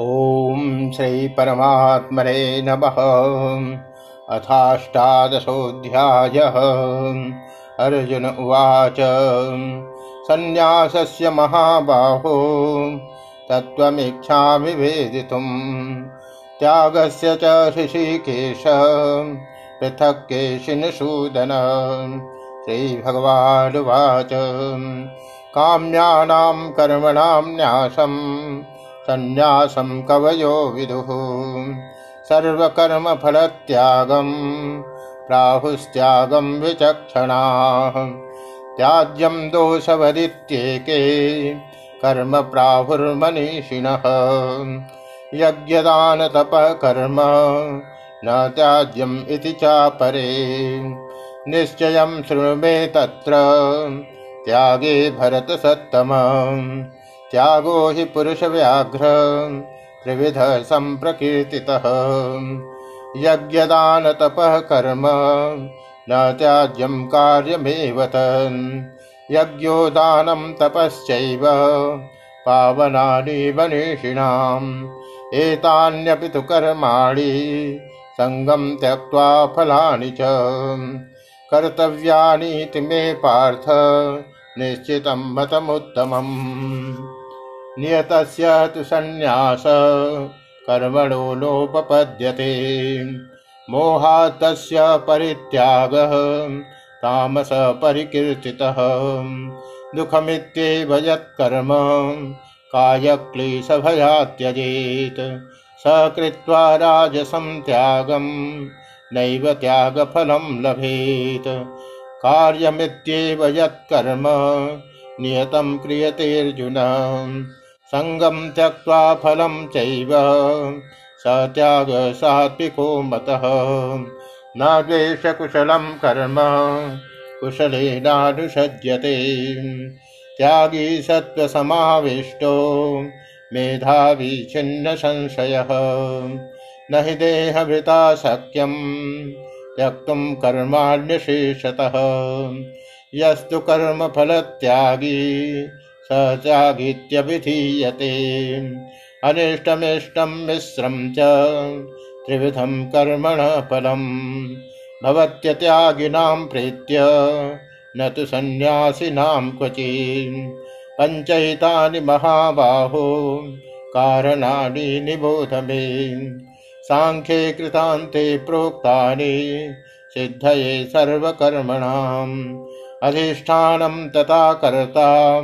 ॐ श्रीपरमात्मने नमः। अथाष्टादशोऽध्यायः। अर्जुन उवाच सन्न्यासस्य महाबाहो तत्त्वमिच्छामि वेदितुम् त्यागस्य च ऋषिकेश पृथक् केशिनसूदन श्रीभगवानुवाच काम्यानां कर्मणां न्यासम् सन्न्यासं कवयो विदुः। सर्वकर्मफलत्यागं प्राहुस्त्यागं विचक्षणाः। त्याज्यं दोषवदित्येके कर्म प्राहुर्मनीषिणः यज्ञदानतपः कर्म न त्याज्यम् इति चापरे। निश्चयं शृणु मे तत्र त्यागे भरतसत्तम त्यागो हि पुरुषव्याघ्र त्रिविध सम्प्रकीर्तितः। यज्ञदानतपः कर्म न त्याज्यं कार्यमेव तन्। यज्ञो दानं तपश्चैव पावनानि मनीषिणाम् एतान्यपि तु कर्माणि सङ्गं त्यक्त्वा फलानि च। कर्तव्यानीति मे पार्थ निश्चितं मतमुत्तमम् नियतस्य तु सन्न्यास कर्मणो नोपपद्यते मोहात्तस्य परित्यागः। तामस परिकीर्तितः। दुःखमित्येव यत्कर्म। कायक्लेशभयात् त्यजेत् स कृत्वा राजसं त्यागं। नैव त्यागफलं लभेत्। कार्यमित्येव यत्कर्म। नियतं क्रियतेऽर्जुन सङ्गं त्यक्त्वा फलं चैव। स त्याग सात्विको मतः। न द्वेषकुशलं कर्म। कुशलेनानुषज्यते। त्यागी सत्त्वसमाविष्टो। मेधावी छिन्न संशयः न हि देहभृता शक्यं त्यक्तुं कर्माण्यशेषतः। यस्तु कर्मफलत्यागी स त्यागीत्यभिधीयते अनिष्टमिष्टं मिश्रं च त्रिविधं कर्मणः फलम् भवत्यत्यागिनां प्रीत्य न तु सन्न्यासिनां क्वचित् पञ्चैतानि महाबाहो कारणानि निबोध मे। साङ्ख्ये कृतान्ते प्रोक्तानि सिद्धये सर्वकर्मणाम्। अधिष्ठानं तथा कर्ता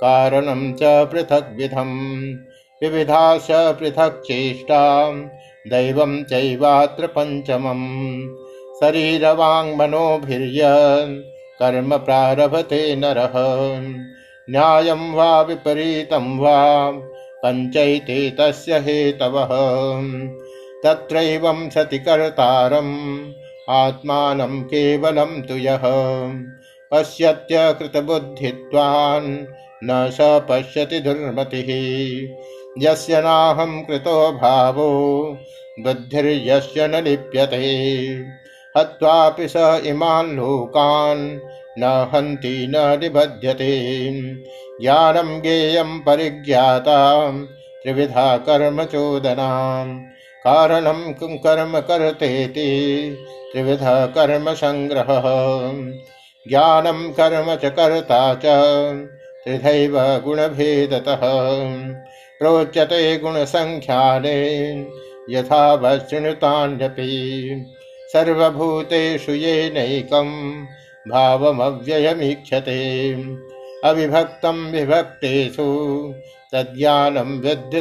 कारणं च पृथग्विधम् विविधाश्च पृथक् चेष्टा। दैवं चैवात्र पञ्चमम् शरीरवाङ्मनोभिर्य कर्म प्रारभते नरः। न्यायं वा विपरीतं वा पञ्चैते तस्य हेतवः। सति कर्तारम्। आत्मानं केवलं तु पश्यत्यकृतबुद्धित्वान् न स पश्यति दुर्मतिः। यस्य नाहं कृतो भावो, बुद्धिर्यस्य न लिप्यते। हत्वापि स इमान् लोकान् न हन्ति न निबध्यते। ज्ञानं ज्ञेयं परिज्ञाता, त्रिविधा कर्म चोदनाम् कारणं कर्म कर्तेति, त्रिविधा सङ्ग्रहः ज्ञानं कर्म च कर्ता च। त्रिधैव गुणभेदतः। प्रोच्यते गुणसङ्ख्याने यथावशृणुतान्यपि सर्वभूतेषु येनैकं भावमव्ययमीक्षते अविभक्तं विभक्तेषु तज्ज्ञानं विद्धि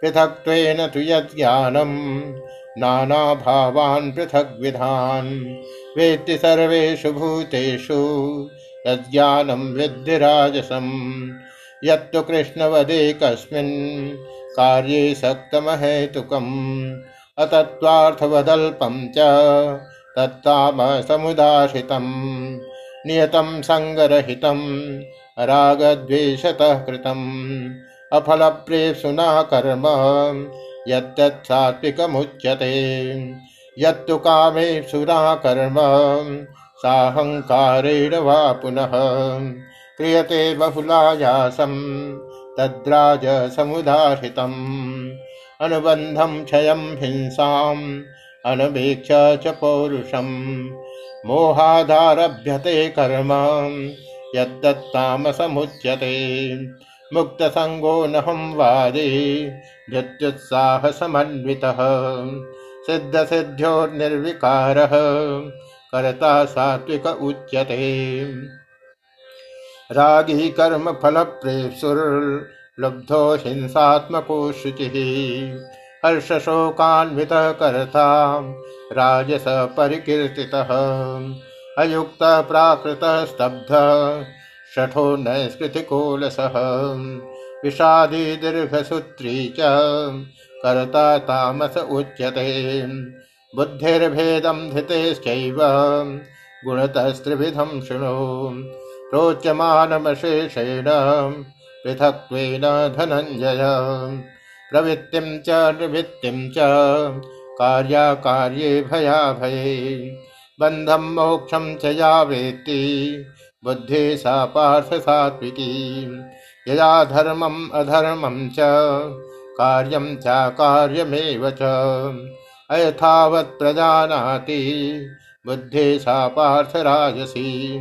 पृथक्त्वेन तु यज्ज्ञानं नानाभावान् पृथग्विधान् वेत्ति सर्वेषु भूतेषु तज्ज्ञानं विद्धि राजसम् यत्तु कृष्णवदेकस्मिन् कार्ये सक्तमहेतुकम्। अतत्त्वार्थवदल्पं च तत्तामसमुदाशितं नियतं सङ्गरहितं रागद्वेषतः कृतम्। अफलप्रेप्सुना कर्म यत्तत् सात्विकमुच्यते यत्तु कामेप्सुना कर्म साहङ्कारेण वा पुनः। क्रियते बहुलायासं तद्राज समुदाहृतम् अनुबन्धं क्षयं हिंसाम् अनवेक्ष च पौरुषम्। मोहादारभ्यते कर्म यद्दत्तामसमुच्यते मुक्तसङ्गो नहं वादे धृत्युत्साहसमन्वितः सिद्धसिद्ध्योर्निर्विकारः, कर्ता सात्विक उच्यते। रागी कर्मफलप्रेप्सुर्लुब्धो हिंसात्मको शुचिः, हर्षशोकान्वितः कर्ता राजस परिकीर्तितः, अयुक्तः प्राकृतः स्तब्धः शठो नैष्कृतिकोलसः। विषादी दीर्घसूत्री च कर्ता तामस उच्यते। बुद्धिर्भेदं धृतेश्चैव गुणतस्त्रिविधं शृणु। रोच्यमानमशेषेण पृथक्त्वेन धनञ्जय। प्रवृत्तिं च निवृत्तिं च कार्याकार्ये भयाभये। बन्धं मोक्षं च या वेत्ति बुद्धि सा पार्थ सात्विकी। यदा धर्मम् अधर्मं च कार्यं चाकार्यमेव च। अयथावत् प्रजानाति, बुद्धि सा पार्थ राजसी।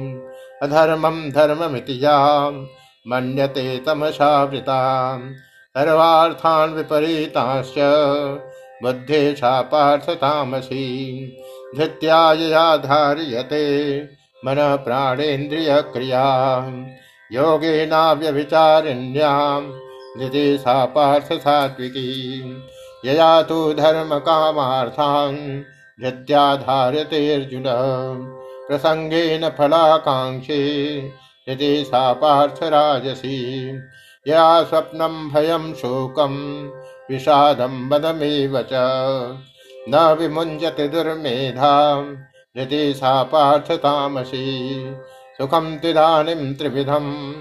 अधर्मं धर्ममिति या मन्यते तमसावृता सर्वार्थान् विपरीताश्च, बुद्धि सा पार्थ तामसी। धृत्या यया धार्यते मन प्राणेन्द्रिय क्रिया योगेनाव्यभिचारिण्यां सा पार्थ सात्विकी। यया तो धर्म कामार्थान् धृत्याधार्यतेऽर्जुन प्रसङ्गेन फलाकाङ्क्षी। सा पार्थ राजसी। या स्वप्नं भयं शोकं। विषादं वदमेव च। न विमुञ्चति दुर्मेधा सा पार्थ तामसी सुखं त्विदानीं त्रिविधं,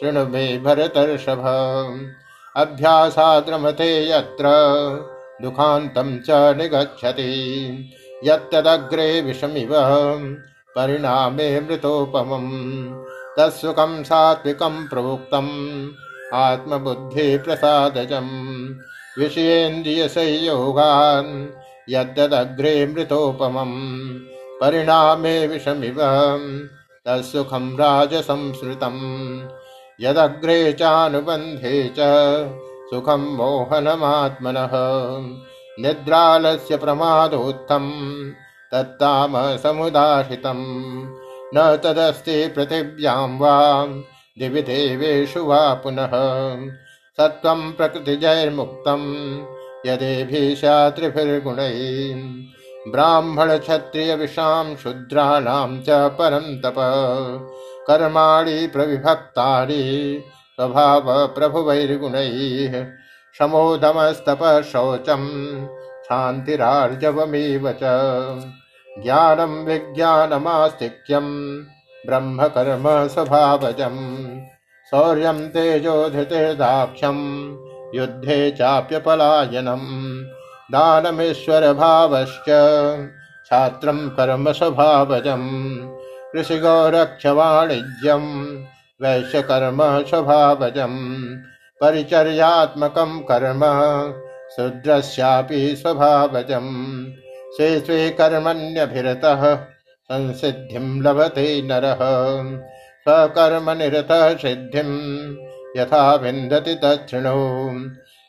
शृणु मे भरतर्षभ। अभ्यासाद्रमते यत्र दुःखान्तं च निगच्छति, यत्तदग्रे विषमिव, परिणामे मृतोपमम् तत्सुखं सात्विकं प्रोक्तम् आत्मबुद्धिप्रसादजम् विषयेन्द्रियसंयोगान् यद्दग्रे मृतोपमम्। परिणामे विषमिव। तत्सुखं राजसंस्कृतम् यदग्रे चानुबन्धे च सुखं मोहनमात्मनः। निद्रालस्य प्रमादोत्थं तत्तामसमुदाहृतम्। न तदस्ति पृथिव्यां वा, दिवि देवेषु वा पुनः। सत्त्वं प्रकृतिजैर्मुक्तं यदेभिशात्रिभिर्गुणैः ब्राह्मणक्षत्रियविषां शूद्राणां च परं तप। कर्माणि प्रविभक्तानि, स्वभावप्रभुवैर्गुणैः शमोदमस्तपः शौचं शान्तिरार्जवमेव च। ज्ञानं विज्ञानमास्तिक्यं ब्रह्मकर्म स्वभावजम् शौर्यं तेजोधृतिर्दाक्ष्यं, युद्धे चाप्यपलायनम् दानमीश्वरभावश्च। छात्रं कर्म स्वभावजम् कृषिगौरक्षवाणिज्यं वैश्यकर्म स्वभावजम् परिचर्यात्मकं कर्म, शूद्रस्यापि स्वभावजम्। स्वे स्वे कर्मण्यभिरतः, संसिद्धिं लभते नरः। स्वकर्मनिरतः सिद्धिं यथा विन्दति तच्छृणु।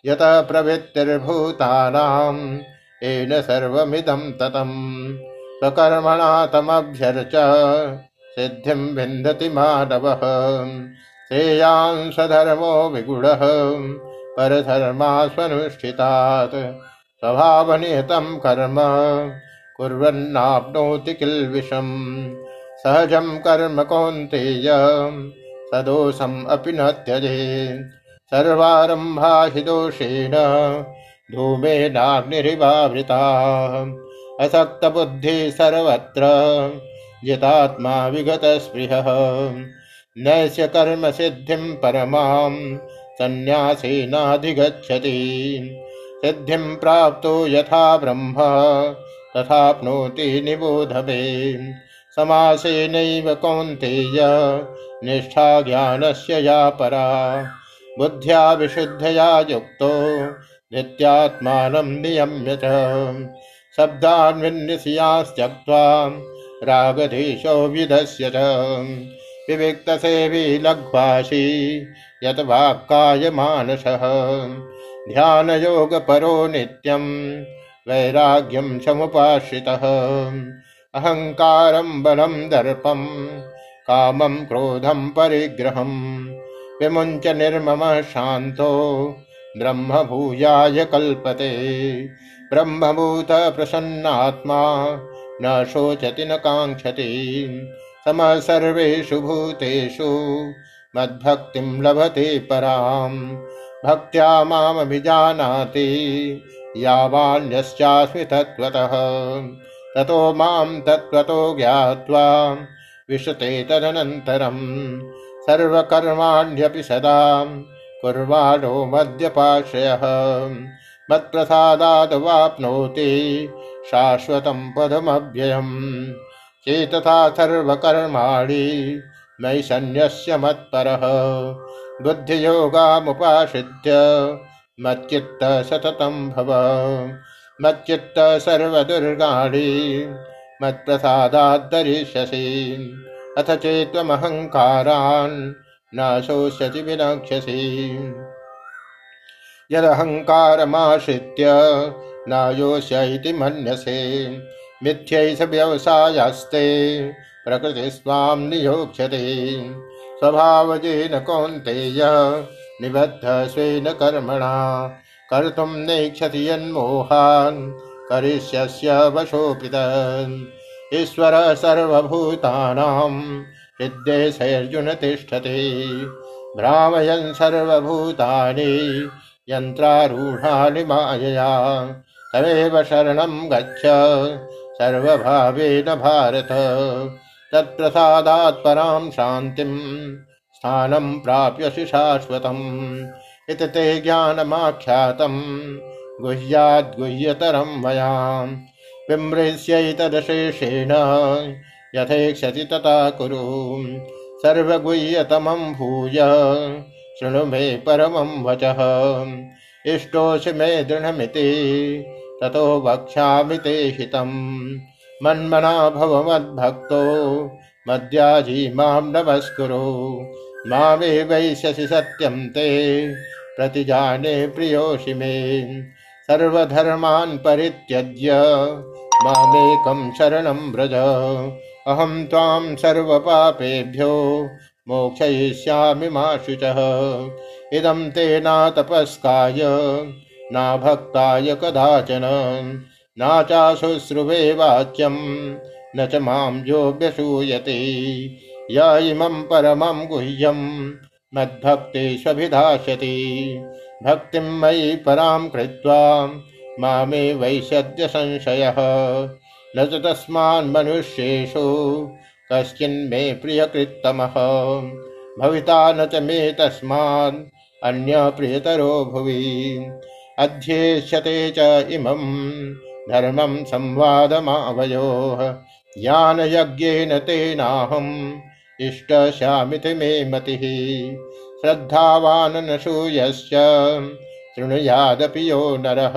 यतः प्रवृत्तिर्भूतानाम्, येन सर्वमिदं ततम्। स्वकर्मणा तमभ्यर्च, सिद्धिं विन्दति मानवः। श्रेयांसधर्मो विगुणः, परधर्मास्वनुष्ठितात्। स्वभावनियतं कर्म, कुर्वन्नाप्नोति किल्विषम्। सहजं कर्म कौन्तेय, सदोषम् अपि न त्यजे। सर्वारम्भा हि दोषेण धूमेनाग्निरिवावृता। असक्तबुद्धि सर्वत्र, जितात्मा विगतस्पृहः। नैस्य कर्मसिद्धिं परमां, सन्न्यासेनाधिगच्छति। सिद्धिं प्राप्तो यथा ब्रह्म, तथाप्नोति निबोध मे समासेनैव कौन्तेय निष्ठा ज्ञानस्य या परा। बुद्ध्या विशुद्धया युक्तो नित्यात्मानं नियम्य च। शब्दान् विन्निशयास्त्यक्त्वा रागधीशो विधस्य च। विविक्तसेवी लघ्वाशी यत वाक्काय मानसः ध्यानयोगपरो नित्यं वैराग्यं समुपाश्रितः। अहङ्कारं बलं दर्पं कामं क्रोधं परिग्रहं विमुञ्च निर्ममः शान्तो ब्रह्म भूयाय कल्पते। ब्रह्मभूत प्रसन्नात्मा, न शोचति न काङ्क्षति। समः सर्वेषु भूतेषु मद्भक्तिं लभते पराम् भक्त्या मामभिजानाति यावान्यश्चास्मि तत्त्वतः। ततो माँ तत्त्वतो ज्ञात्वा विशते तदनन्तरं सर्वकर्माण्यपि सदा कुर्वाणो मद्यपाश्रयः मत्प्रसादादवाप्नोति शाश्वतं पदमव्ययम्। चेतथा सर्वकर्माणि मयि सन्न्यस्य मत्परः। बुद्धियोगामुपाश्रित्य मच्चित्त सततं भव। मच्चित्त सर्वदुर्गाणि मत्प्रसादाद्धरिष्यसि अथ चेत्त्वमहङ्कारान् न शोष्यसि विनक्ष्यसि। यदहङ्कारमाश्रित्य न योष्य इति मन्यसे। मिथ्यैष व्यवसायस्ते प्रकृतिस्त्वां नियोक्ष्यते। स्वभावजेन कौन्तेय निबद्ध स्वेन कर्मणा। कर्तुं नेक्षति यन्मोहान्, करिष्यस्य वशोऽपितन् ईश्वरः सर्वभूतानां हृद्देशैर्जुन तिष्ठति। भ्रामयन् सर्वभूतानि यन्त्रारूढानि मायया। तमेव शरणं गच्छ सर्वभावेन भारत। तत्प्रसादात् परां शान्तिं स्थानं प्राप्यसि शाश्वतम् इति ते ज्ञानमाख्यातं गुह्याद्गुह्यतरं मया विमृश्यैतदशेषेण। यथेक्षति तथा कुरु। सर्वगुह्यतमं भूय। शृणु मे परमं वचः। इष्टोऽसि मे दृढमिति। ततो वक्ष्यामि ते हितम्। मन्मना भव मद्याजी माँ नमस्कुरु। मामे वैश्यसि सत्यं ते। प्रतिजाने प्रियोषि मे। सर्वधर्मान् परित्यज्य मामेकं शरणं व्रज। अहं त्वां सर्वपापेभ्यो मोक्षयिष्यामि मा शुचः। इदं ते न भक्ताय कदाचन, न चाशुश्रुवे वाच्यं, न च माँ योऽभ्यसूयते य इमं परमं गुह्यं मद्भक्तेष्वभिधास्यति भक्तिं मयि परां कृत्वा मामे वैशद्य संशयः न च तस्मान्मनुष्येषु कश्चिन्मे प्रियकृत्तमः। भविता न च मे तस्मान् अन्यप्रियतरो भुवि। अध्येष्यते च इमं धर्मं संवादमावयोः। ज्ञानयज्ञेन तेनाहम् इष्टशामिति मे मति। श्रद्धावान् न शूयश्च शृणुयादपि यो नरः।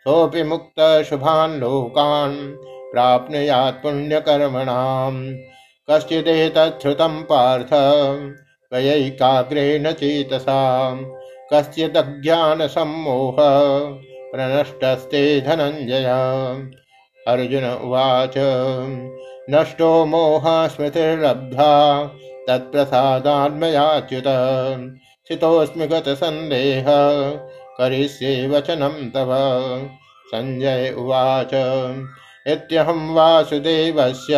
सोऽपि मुक्तशुभान् लोकान्, प्राप्नुयात् पुण्यकर्मणाम्। कश्चिदेतच्छ्रुतं पार्थ, त्वयैकाग्रेण चेतसा कश्चिदज्ञानसम्मोह प्रनष्टस्ते धनञ्जय। अर्जुन उवाच नष्टो मोहः स्मृतिर्लब्धा तत्प्रसादान्मयाच्युत स्थितोऽस्मि गतसन्देह करिष्ये वचनं तव। सञ्जय उवाच, इत्यहं वासुदेवस्य,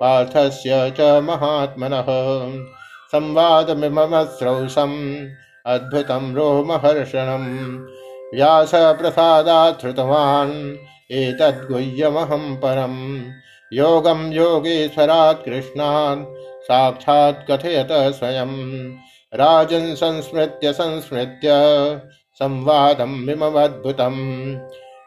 पार्थस्य च महात्मनः। संवादमिममस्रौषम् अद्भुतं रोमहर्षणम्। व्यासप्रसादात् श्रुतवान् एतद्गुह्यमहं परम्। योगं योगेश्वरात् कृष्णात् साक्षात् कथयत स्वयं। राजन् संस्मृत्य संस्मृत्य संवादमिममद्भुतम्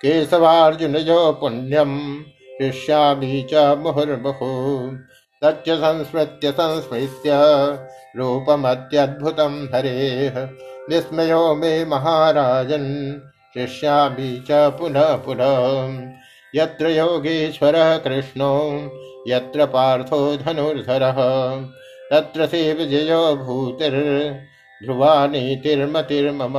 केशवार्जुनयो पुण्यम् हृष्यामि च मुहुर्मुहुः। तच्च संस्मृत्य संस्मृत्य, रूपमत्यद्भुतं हरेः। विस्मयो मे महाराजन्, शिष्यामि च पुनः पुनः। यत्र योगेश्वरः कृष्णो, यत्र पार्थो धनुर्धरः, तत्र से विजयो भूतिर्ध्रुवा नीतिर्मतिर्मम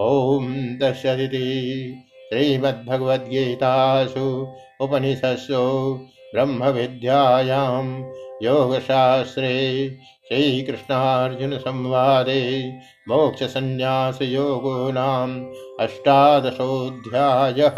ॐ दशदिति श्रीमद्भगवद्गीतासु उपनिषत्सु ब्रह्मविद्यायां योगशास्त्रे श्रीकृष्णार्जुनसंवादे मोक्षसन्न्यासयोगो नाम। अष्टादशोऽध्यायः।